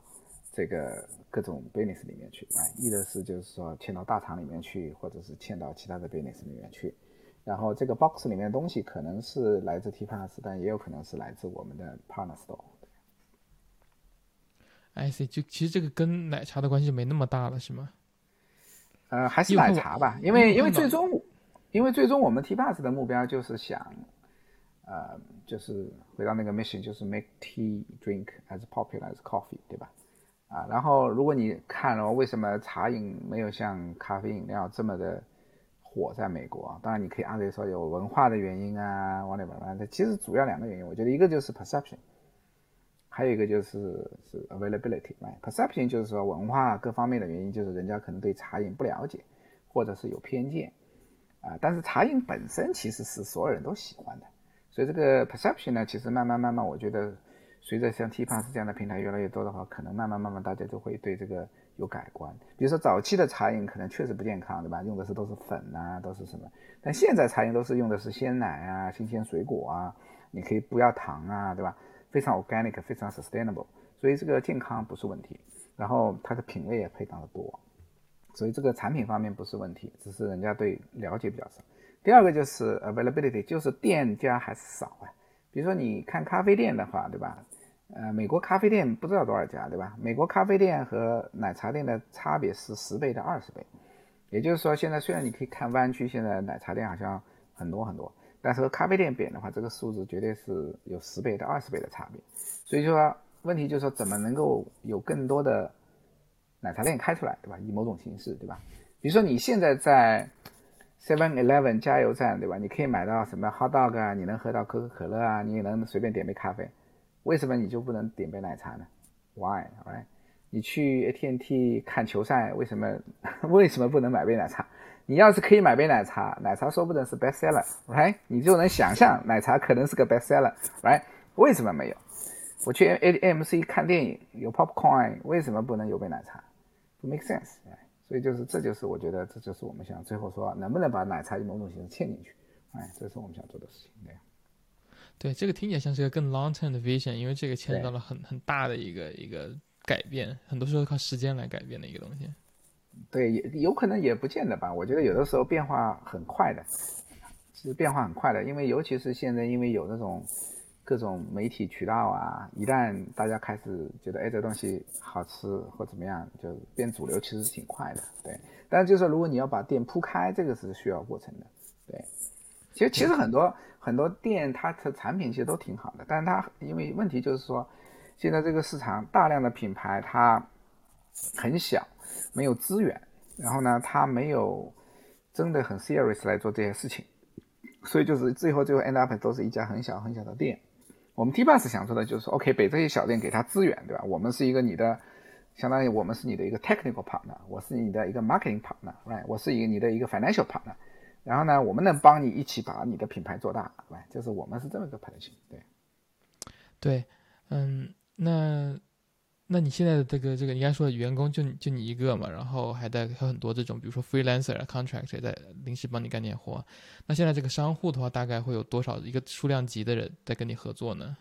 这个。各种 business 里面去啊，一的是就是说嵌到大厂里面去，或者是嵌到其他的 business 里面去。然后这个 box 里面的东西可能是来自 TPass，但也有可能是来自我们的 partner store。I see，就其实这个跟奶茶的关系就没那么大了，是吗？呃，还是奶茶吧，因为因为最终，因为最终我们 TPass 的目标就是想，呃，就是回到那个 mission，就是 make tea drink as popular as coffee，对吧？啊，然后如果你看了为什么茶饮没有像咖啡饮料这么的火在美国，当然你可以按理说有文化的原因啊，往里边来。其实主要两个原因，我觉得一个就是 perception，还有一个就是是 availability。perception 就是说文化各方面的原因，就是人家可能对茶饮不了解，或者是有偏见啊。但是茶饮本身其实是所有人都喜欢的，所以这个 perception 呢，其实慢慢慢慢，我觉得。随着像 TPass 这样的平台越来越多的话，可能慢慢慢慢大家就会对这个有改观。比如说早期的茶饮可能确实不健康，对吧？用的是都是粉啊，都是什么？但现在茶饮都是用的是鲜奶啊、新鲜水果啊，你可以不要糖啊，对吧？非常 organic，非常 sustainable，所以这个健康不是问题。然后它的品类也非常的多，所以这个产品方面不是问题，只是人家对了解比较少。第二个就是 availability，就是店家还是少啊。比如说你看咖啡店的话，对吧？呃，美国咖啡店不知道多少家，对吧？美国咖啡店和奶茶店的差别是十倍到二十倍，也就是说，现在虽然你可以看湾区现在奶茶店好像很多很多，但是和咖啡店比的话，这个数字绝对是有十倍到二十倍的差别。所以说，问题就是说，怎么能够有更多的奶茶店开出来，对吧？以某种形式，对吧？比如说你现在在 Seven Eleven 加油站，对吧？你可以买到什么 hot dog 啊，你能喝到可口可乐啊，你也能随便点杯咖啡。为什么你就不能点杯奶茶呢？Why？Right？你去 AT&T 看球赛，为什么 为什么不能买杯奶茶？你要是可以买杯奶茶，奶茶说不定是 best seller，Right？你就能想象奶茶可能是个 best seller，Right？为什么没有？我去 AMC 看电影有 popcorn，为什么不能有杯奶茶？不 make sense。所以就是这就是我觉得这就是我们想最后说能不能把奶茶以某种形式嵌进去？哎，这是我们想做的事情。对。对，这个听起来像是个更 long term 的 vision，因为这个牵扯到了很很大的一个一个改变，很多时候靠时间来改变的一个东西。对，也有可能也不见得吧。我觉得有的时候变化很快的，其实变化很快的，因为尤其是现在，因为有那种各种媒体渠道啊，一旦大家开始觉得哎这东西好吃或怎么样，就变主流，其实挺快的。对，但是就是如果你要把店铺开，这个是需要过程的。对。其实其实很多很多店它的产品其实都挺好的，但是它因为问题就是说，现在这个市场大量的品牌它很小，没有资源，然后呢他没有真的很 serious 来做这些事情，所以就是最后最后 end up 都是一家很小很小的店。我们 T bus 想说的就是，OK，给这些小店给他资源，对吧？我们是一个你的，相当于我们是你的一个 technical partner，我是你的一个 marketing partner，right？我是一个你的一个 financial partner。然后呢，我们能帮你一起把你的品牌做大，对吧？就是我们是这么个 position，对。对，嗯，那那你现在的这个这个，你刚才说员工就就你一个嘛，然后还带有很多这种，比如说 freelancer、contractor 在临时帮你干点活。那现在这个商户的话，大概会有多少一个数量级的人在跟你合作呢？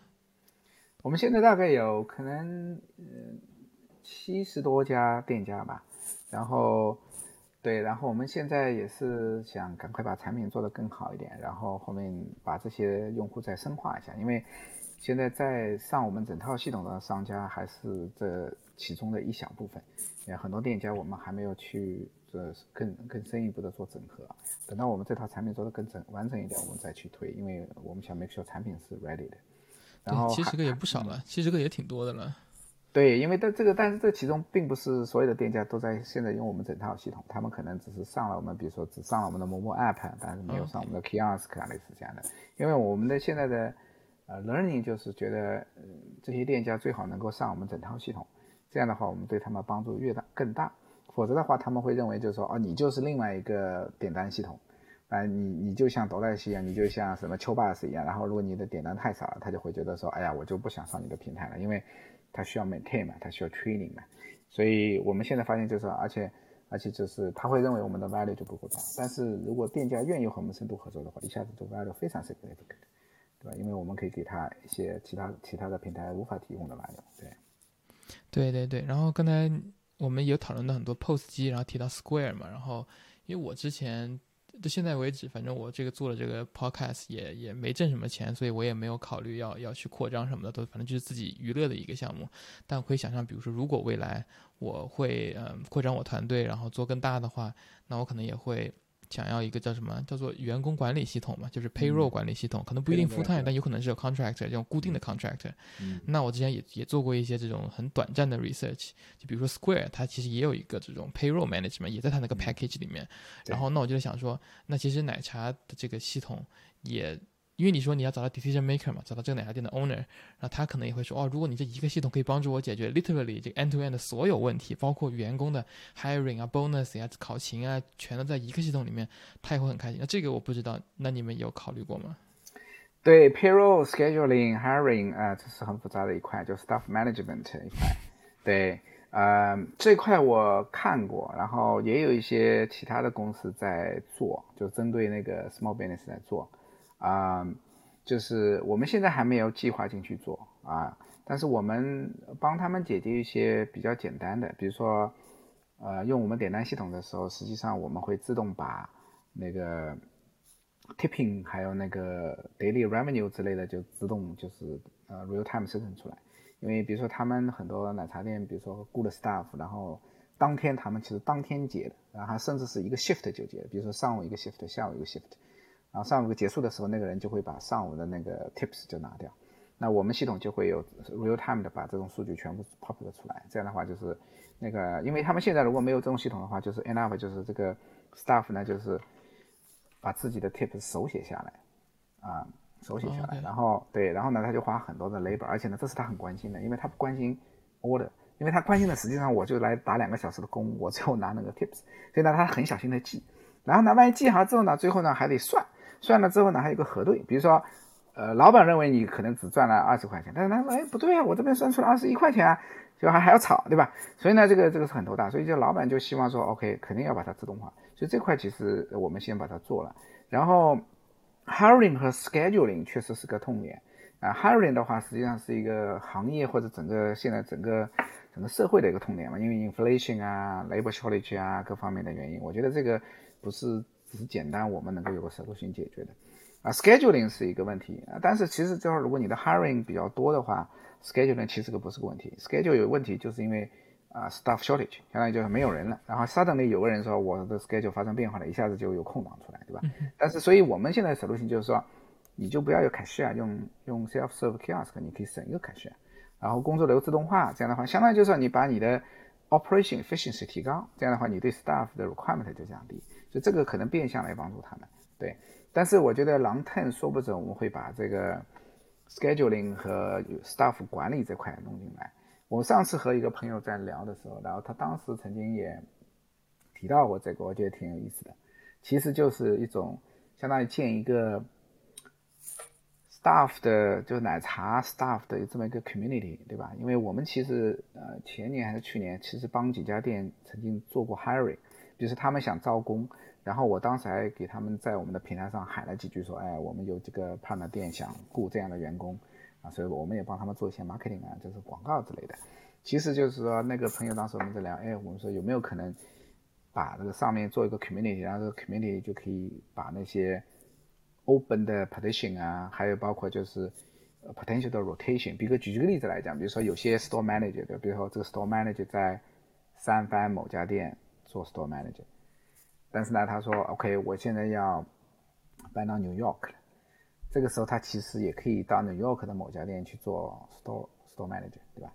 我们现在大概有可能七十多家店家吧，然后对，然后我们现在也是想赶快把产品做得更好一点，然后后面把这些用户再深化一下，因为。现在在上我们整套系统的商家还是这其中的一小部分，也很多店家我们还没有去这更更深一步的做整合。等到我们这套产品做的更整完整一点，我们再去推，因为我们想 make sure 产品是 ready 的。然后七十个也不少了，七十个也挺多的了。对，因为但这个但是这其中并不是所有的店家都在现在用我们整套系统，他们可能只是上了我们，比如说只上了我们的某某 app，但是没有上我们的 kiosk 啊类似这样的。因为我们的现在的。，learning 就是觉得，嗯，这些店家最好能够上我们整套系统，这样的话，我们对他们帮助越大更大。否则的话，他们会认为就是说，哦，你就是另外一个点单系统，啊，你你就像多代西一样，你就像什么秋 bus 一样。然后，如果你的点单太少了，他就会觉得说，哎呀，我就不想上你的平台了，因为他需要 maintain 嘛，他需要 training 嘛。所以我们现在发现就是，而且而且就是他会认为我们的 value 就不够大。但是如果店家愿意和我们深度合作的话，一下子就 value 非常 significant。对？因为我们可以给他一些其他其他的平台无法提供的内容。对，对对对。然后刚才我们有讨论到很多 POS 机，然后提到 Square 嘛。然后因为我之前到现在为止，反正我这个做了这个 Podcast 也也没挣什么钱，所以我也没有考虑要要去扩张什么的，都反正就是自己娱乐的一个项目。但可以想象，比如说如果未来我会嗯扩张我团队，然后做更大的话，那我可能也会。想要一个叫什么叫做员工管理系统嘛，就是 payroll 管理系统，可能不一定 full time，但有可能是有 contractor 这种固定的 contractor。那我之前也也做过一些这种很短暂的 research，就比如说 Square，它其实也有一个这种 payroll management，也在它那个 package 里面。然后那我就想说，那其实奶茶的这个系统也。因为你说你要找到 decision maker 嘛，找到这个奶茶店的 owner，然后他可能也会说，哦，如果你这一个系统可以帮助我解决 literally 这个 end to end 的所有问题，包括员工的 hiring 啊、bonus 呀、考勤啊，全都在一个系统里面，他也会很开心。那这个我不知道，那你们有考虑过吗？对，payroll scheduling hiring 啊，这是很复杂的一块，就 staff management 一块。对，呃，这块我看过，然后也有一些其他的公司在做，就针对那个 small business 在做。啊，就是我们现在还没有计划进去做啊，但是我们帮他们解决一些比较简单的，比如说，呃，用我们点单系统的时候，实际上我们会自动把那个 tipping 还有那个 daily revenue 之类的就自动就是呃 real time 生成出来，因为比如说他们很多奶茶店，比如说雇的 staff，然后当天他们其实当天结的，然后甚至是一个 shift 就结，比如说上午一个 shift，下午一个 shift。然后上午结束的时候，那个人就会把上午的那个 tips 就拿掉，那我们系统就会有 real time 的把这种数据全部 pop 出来。这样的话就是那个，因为他们现在如果没有这种系统的话，就是 enough 就是这个 staff 呢就是把自己的 tips 手写下来，啊，手写下来，然后对，然后呢他就花很多的 labor，而且呢这是他很关心的，因为他不关心 order，因为他关心的实际上我就来打两个小时的工，我最后拿那个 tips，所以呢他很小心的记，然后呢万一记好之后呢，最后呢还得算。算了之后呢，还有个核对，比如说，呃，老板认为你可能只赚了二十块钱，但是他说，哎，不对啊，我这边算出了二十一块钱啊，就还还要吵，对吧？所以呢，这个这个是很头大，所以就老板就希望说，OK，肯定要把它自动化，所以这块其实我们先把它做了。然后，hiring 和 scheduling 确实是个痛点啊，hiring 的话实际上是一个行业或者整个现在整个整个社会的一个痛点嘛，因为 inflation 啊，labor shortage 啊，各方面的原因，我觉得这个不是。只是简单，我们能够有个手头性解决的，啊，scheduling 是一个问题啊，但是其实就是如果你的 hiring 比较多的话，scheduling 其实个不是个问题，schedule 有问题就是因为啊 staff shortage，相当于就是没有人了，然后 suddenly 有个人说我的 schedule 发生变化了，一下子就有空档出来，对吧？但是所以我们现在 solution 就是说，你就不要有 cashier，用用 self serve kiosk，你可以省一个 cashier，然后工作流自动化，这样的话，相当于就是说你把你的 operation efficiency 提高，这样的话你对 staff 的 requirement 就降低。就这个可能变相来帮助他们，对。但是我觉得 long term 说不准我们会把这个 scheduling 和 staff 管理这块弄进来。我上次和一个朋友在聊的时候，然后他当时曾经也提到过这个，我觉得挺有意思的。其实就是一种相当于建一个 staff 的就是奶茶 staff 的这么一个 community，对吧？因为我们其实呃前年还是去年，其实帮几家店曾经做过 hiring，就是他们想招工，然后我当时还给他们在我们的平台上喊了几句，说哎，我们有这个胖的店想雇这样的员工啊，所以我们也帮他们做一些 marketing 啊，就是广告之类的。其实就是说那个朋友当时我们在聊，哎，我们说有没有可能把这个上面做一个 community，然后这个 community 就可以把那些 open 的 position 啊，还有包括就是 potential 的 rotation。比如举举个例子来讲，比如说有些 store manager 的，比如说这个 store manager 在三藩某家店做 store manager，但是呢，他说 OK，我现在要搬到 New York 了。这个时候他其实也可以到 New York 的某家店去做 store store manager，对吧？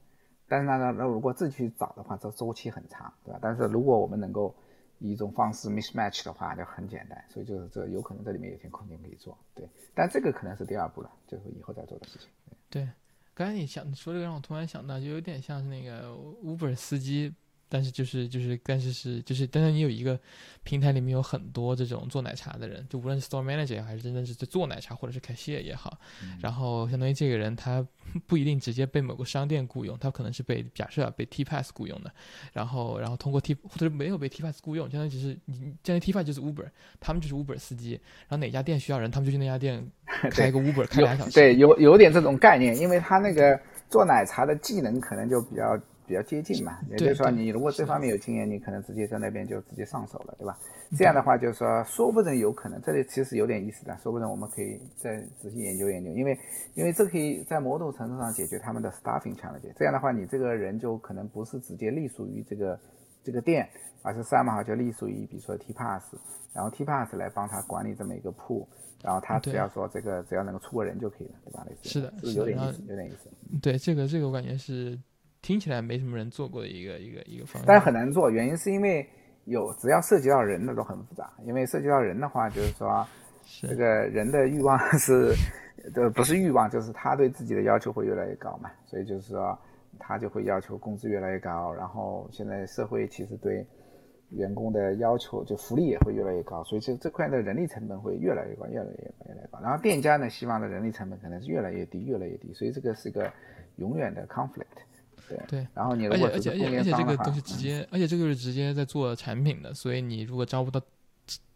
但是呢，那如果自己去找的话，这周期很长，对吧？但是如果我们能够以一种方式 mismatch 的话，就很简单，所以就是这有可能这里面有些空间可以做，对。但这个可能是第二步了，就是以后再做的事情。对，刚才你想说这个，让我突然想到，就有点像是那个 Uber 司机。但是就是就是，但是是就是，但是你有一个平台里面有很多这种做奶茶的人，就无论是 store manager 也好，还是真正是在做奶茶或者是 cashier 也好，然后相当于这个人他不一定直接被某个商店雇佣，他可能是被假设被 T Pass 雇佣的，然后然后通过 T 或者没有被 T Pass 雇佣，相当于只是你相当于 T Pass 就是 Uber，他们就是 Uber 司机，然后哪家店需要人，他们就去那家店 开一个 Uber 开两小时，对，有有点这种概念，因为他那个做奶茶的技能可能就比较。比较接近嘛，也就是说，你如果这方面有经验，你可能直接在那边就直接上手了，对吧？这样的话，就是说，说不准有可能，这里其实有点意思的，说不准我们可以再仔细研究研究，因为，因为这可以在某种程度上解决他们的 staffing challenge。这样的话，你这个人就可能不是直接隶属于这个这个店，而是三号就隶属于，比如说 T Pass，然后 T Pass 来帮他管理这么一个铺，然后他只要说这个只要能够出个人就可以了，对吧？类似是的，是有点意思，有点意思。对，这个这个我感觉是。听起来没什么人做过的一个一个一个方式，但是很难做，原因是因为有只要涉及到人的都很复杂，因为涉及到人的话，就是说这个人的欲望 是，呃，不是欲望，就是他对自己的要求会越来越高嘛，所以就是说他就会要求工资越来越高，然后现在社会其实对员工的要求就福利也会越来越高，所以这这块的人力成本会越来越高，越来越高越来越高，然后店家呢希望的人力成本可能是越来越低，越来越低，所以这个是一个永远的 conflict。对，然后你而且而且而且而且这个东西直接，而且这个是直接在做产品的，所以你如果招不到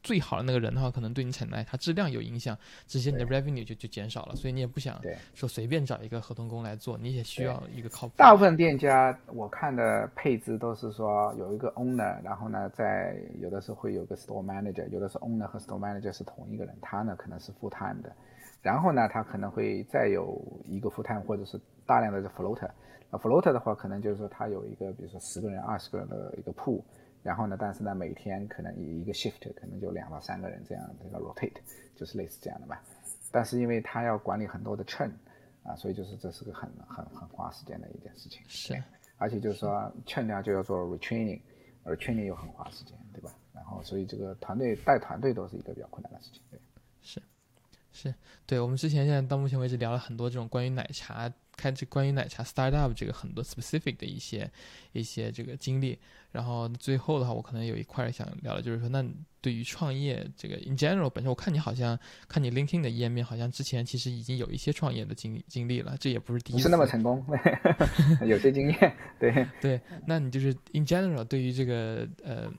最好的那个人的话，可能对你产奶茶质量有影响，直接你的 revenue 就就减少了，所以你也不想说随便找一个合同工来做，你也需要一个靠谱。大部分店家我看的配置都是说有一个 owner，然后呢，在有的时候会有个 store manager，有的是 owner 和 store manager 是同一个人，他呢可能是 full time 的，然后呢他可能会再有一个 full time 或者是大量的 floater。那 float 的话，可能就是说它有一个，比如说十个人、二十个人的一个铺，然后呢，但是呢，每天可能一个 shift 可能就两到三个人这样这个 rotate，就是类似这样的吧。但是因为它要管理很多的 chain 啊，所以就是这是个很很很花时间的一件事情。是。而且就是说 chain 呢就要做 retraining，而 training 又很花时间，对吧？然后所以这个团队带团队都是一个比较困难的事情。对。是。是。对我们之前现在到目前为止聊了很多这种关于奶茶。开这关于奶茶 startup 这个很多 specific 的一些一些这个经历，然后最后的话，我可能有一块想聊的，就是说，那对于创业这个 in general 本身，我看你好像看你 LinkedIn 的页面，好像之前其实已经有一些创业的经历经历了，这也不是第一次，不是那么成功，有些经验，对对，那你就是 in general 对于这个呃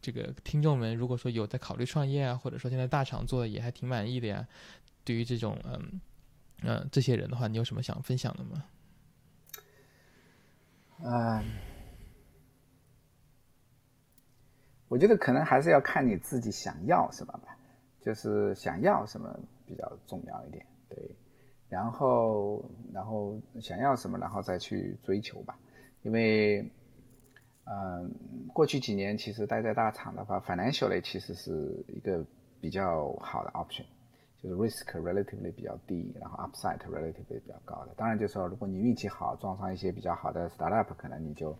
这个听众们，如果说有在考虑创业啊，或者说现在大厂做的也还挺满意的呀，对于这种嗯。嗯，这些人的话，你有什么想分享的吗？嗯，我觉得可能还是要看你自己想要什么吧，就是想要什么比较重要一点，对。然后，然后想要什么，然后再去追求吧。因为，嗯，过去几年其实待在大厂的话，financially 其实是一个比较好的 option。就是 risk relatively 比较低，然后 upside relatively 比较高的。当然，就是说，如果你运气好，撞上一些比较好的 startup，可能你就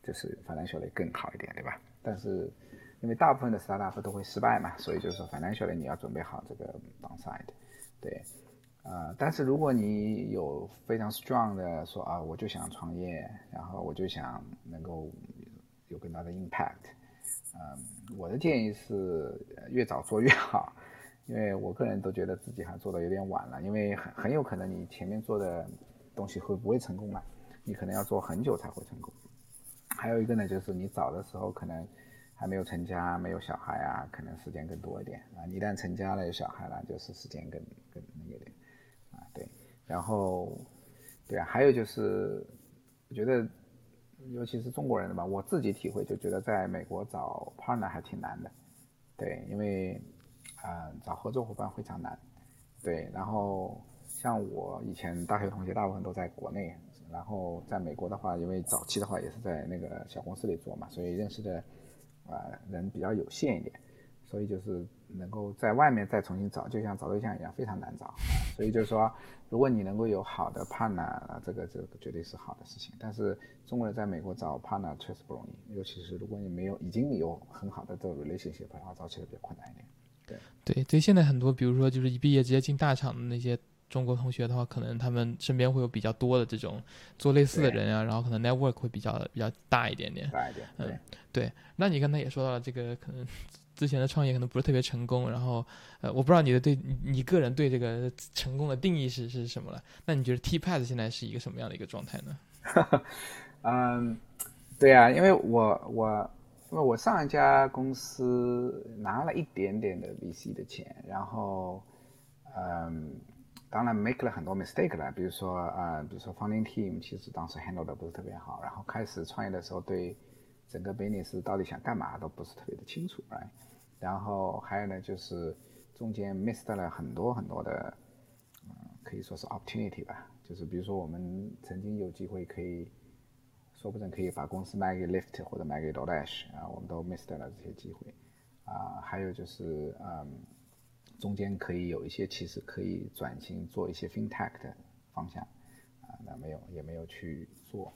就是反 l 学的更好一点，对吧？但是，因为大部分的 startup 都会失败嘛，所以就是说反 l 学的你要准备好这个 downside。对，呃，但是如果你有非常 strong 的说啊，我就想创业，然后我就想能够有更大的 impact，嗯，我的建议是越早做越好。因为我个人都觉得自己还做的有点晚了，因为很很有可能你前面做的东西会不会成功嘛？你可能要做很久才会成功。还有一个呢，就是你早的时候可能还没有成家，没有小孩啊，可能时间更多一点啊。你一旦成家了有小孩了，就是时间更更那个点啊。对，然后对啊，还有就是我觉得，尤其是中国人的吧，我自己体会就觉得在美国找 partner 还挺难的。对，因为啊找合作伙伴非常难。对，然后像我以前大学同学大部分都在国内。然后在美国的话，因为早期的话也是在那个小公司里做嘛，所以认识的啊人比较有限一点，所以就是能够在外面再重新找，就像找对象一样，非常难找。所以就是说，如果你能够有好的 partner，这个这个绝对是好的事情。但是中国人在美国找 partner 确实不容易，尤其是如果你没有已经有很好的这个 relationship，然后找起来比较困难一点。对对，所以现在很多，比如说就是一毕业直接进大厂的那些。中国同学的话，可能他们身边会有比较多的这种做类似的人啊，然后可能 network 会比较比较大一点点。大一点，嗯，对。那你刚才也说到了这个，可能之前的创业可能不是特别成功，然后呃，我不知道你的对你个人对这个成功的定义是是什么了？那你觉得 TPass 现在是一个什么样的一个状态呢？嗯，对呀，因为我我因为我上一家公司拿了一点点的 VC 的钱，然后嗯。当然 make 了很多 mistake 了，比如说呃，比如说 founding team 其实当时 handle 的不是特别好，然后开始创业的时候对整个 business 到底想干嘛都不是特别的清楚，right？然后还有呢就是中间 missed 了很多很多的，嗯，可以说是 opportunity 吧，就是比如说我们曾经有机会可以，说不准可以把公司卖给 Lyft 或者卖给 DoorDash 啊，我们都 missed 了这些机会，啊，还有就是嗯。中间可以有一些，其实可以转型做一些 fintech 的方向，啊，那没有，也没有去做，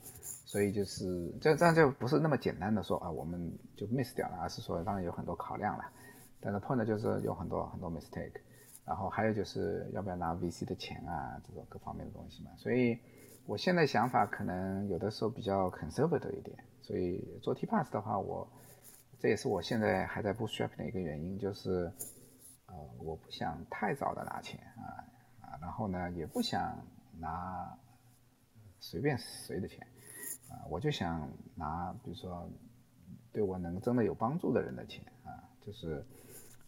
所以就是这这样就不是那么简单的说啊，我们就 miss 掉了，而是说当然有很多考量了，但是 point 就是有很多很多 mistake，然后还有就是要不要拿 VC 的钱啊，这种各方面的东西嘛，所以我现在想法可能有的时候比较 conservative 一点，所以做 T pass 的话，我这也是我现在还在 bootstrap 的一个原因，就是。呃，我不想太早的拿钱啊啊，然后呢，也不想拿随便谁的钱啊，我就想拿，比如说对我能真的有帮助的人的钱啊，就是，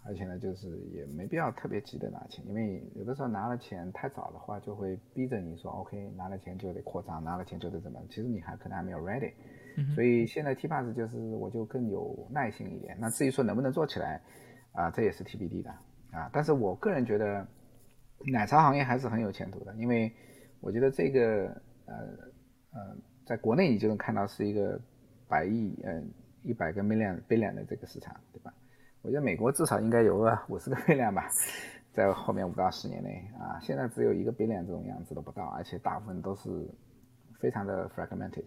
而且呢，就是也没必要特别急的拿钱，因为有的时候拿了钱太早的话，就会逼着你说，OK，拿了钱就得扩张，拿了钱就得怎么，其实你还可能还没有 ready，所以现在 T pass 就是我就更有耐心一点，那至于说能不能做起来啊，这也是 TBD 的。啊，但是我个人觉得，奶茶行业还是很有前途的，因为我觉得这个呃呃，在国内你就能看到是一个百亿嗯一百个 million billion 的这个市场，对吧？我觉得美国至少应该有个五十个变量吧，在后面五到十年内啊，现在只有一个变量这种样子都不到，而且大部分都是非常的 fragmented，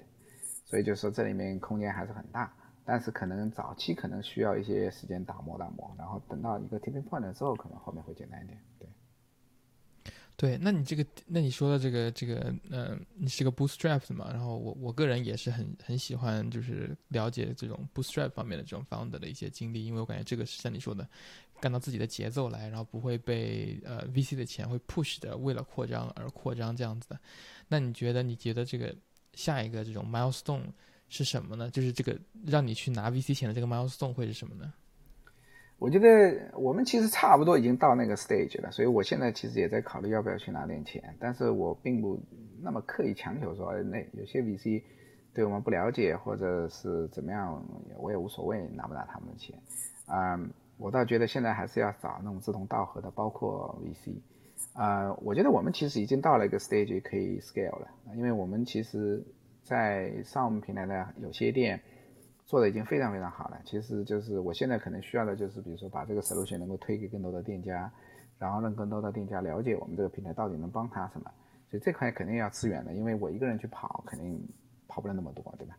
所以就说这里面空间还是很大。但是可能早期可能需要一些时间打磨打磨，然后等到一个 tipping point 之后，可能后面会简单一点。对，那你这个，那你说的这个这个，嗯，你是个 bootstrap 嘛？然后我我个人也是很很喜欢，就是了解这种 bootstrap 方面的这种 founder 的一些经历，因为我感觉这个是像你说的，干到自己的节奏来，然后不会被呃 VC 的钱会 push 的，为了扩张而扩张这样子的。那你觉得，你觉得这个下一个这种 milestone？是什么呢？就是这个让你去拿 VC 钱的这个 milestone 会是什么呢？我觉得我们其实差不多已经到那个 stage 了，所以我现在其实也在考虑要不要去拿点钱，但是我并不那么刻意强求说，那有些 VC 对我们不了解或者是怎么样，我也无所谓拿不拿他们的钱。嗯，我倒觉得现在还是要找那种志同道合的，包括 VC。啊，我觉得我们其实已经到了一个 stage 可以 scale 了，因为我们其实。在上我们平台的有些店做的已经非常非常好了，其实就是我现在可能需要的就是，比如说把这个 solution 能够推给更多的店家，然后让更多的店家了解我们这个平台到底能帮他什么，所以这块肯定要资源的，因为我一个人去跑肯定跑不了那么多，对吧？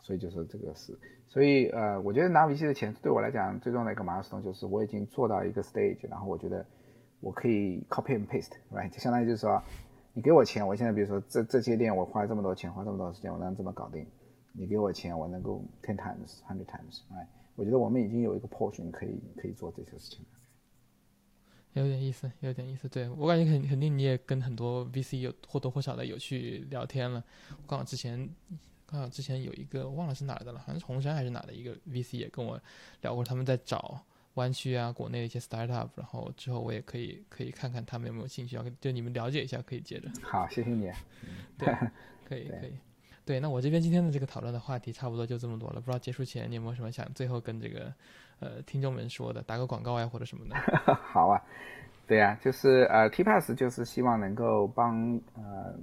所以就是这个是，所以呃，我觉得拿 VC 的钱对我来讲最重要的一个 milestone 就是我已经做到一个 stage，然后我觉得我可以 copy and paste，right？就相当于就是说。你给我钱，我现在比如说这这些店我花了这么多钱，花这么多时间，我能这么搞定。你给我钱，我能够 ten times, hundred times，哎，我觉得我们已经有一个 portion 可以可以做这些事情了。有点意思，有点意思。对我感觉肯肯定你也跟很多 VC 有或多或少的有去聊天了。刚好之前刚好之前有一个忘了是哪儿的了，好像是红杉还是哪的一个 VC 也跟我聊过，他们在找湾区啊国内的一些 startup，然后之后我也可以可以看看他们有没有兴趣，要就你们了解一下，可以接着。好，谢谢你。对，可以可以。对，那我这边今天的这个讨论的话题差不多就这么多了。不知道结束前你有没有什么想最后跟这个呃听众们说的，打个广告呀或者什么的。好啊，对呀，就是呃 T Pass 就是希望能够帮呃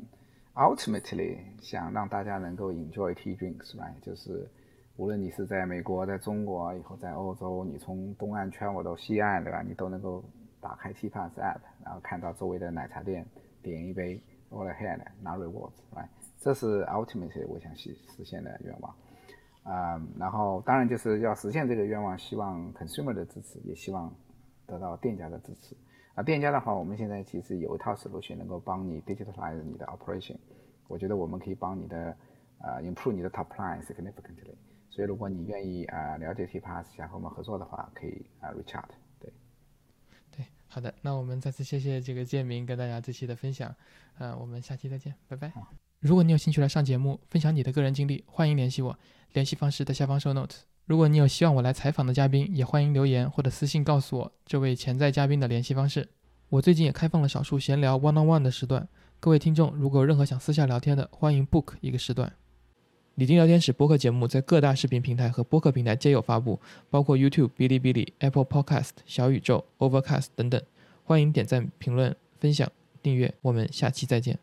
ultimately 想让大家能够 enjoy tea drinks，吧？就是无论你是在美国、在中国，以后在欧洲，你从东岸圈我到西岸，对吧？你都能够打开 T Pass app，然后看到周围的奶茶店，点一杯 all ahead 拿 rewards，right？这是 ultimately 我想实实现的愿望，啊，然后当然就是要实现这个愿望，希望 consumer 的支持，也希望得到店家的支持。啊，店家的话，我们现在其实有一套 solution 能够帮你 digitalize 你的 operation，我觉得我们可以帮你的啊 improve 你的 top line significantly。所以如果你愿意啊了解 TPass 想和我们合作的话，可以啊 reach out。对，对，好的，那我们再次谢谢这个建明跟大家这期的分享，呃，我们下期再见，拜拜。如果你有兴趣来上节目，分享你的个人经历，欢迎联系我，联系方式在下方 show note。如果你有希望我来采访的嘉宾，也欢迎留言或者私信告诉我这位潜在嘉宾的联系方式。我最近也开放了少数闲聊 one on one 的时段，各位听众如果有任何想私下聊天的，欢迎 book 一个时段。李丁聊天室播客节目在各大视频平台和播客平台皆有发布，包括 YouTube、哔哩哔哩、Apple Podcast、小宇宙、Overcast 等等。欢迎点赞、评论、分享、订阅，我们下期再见。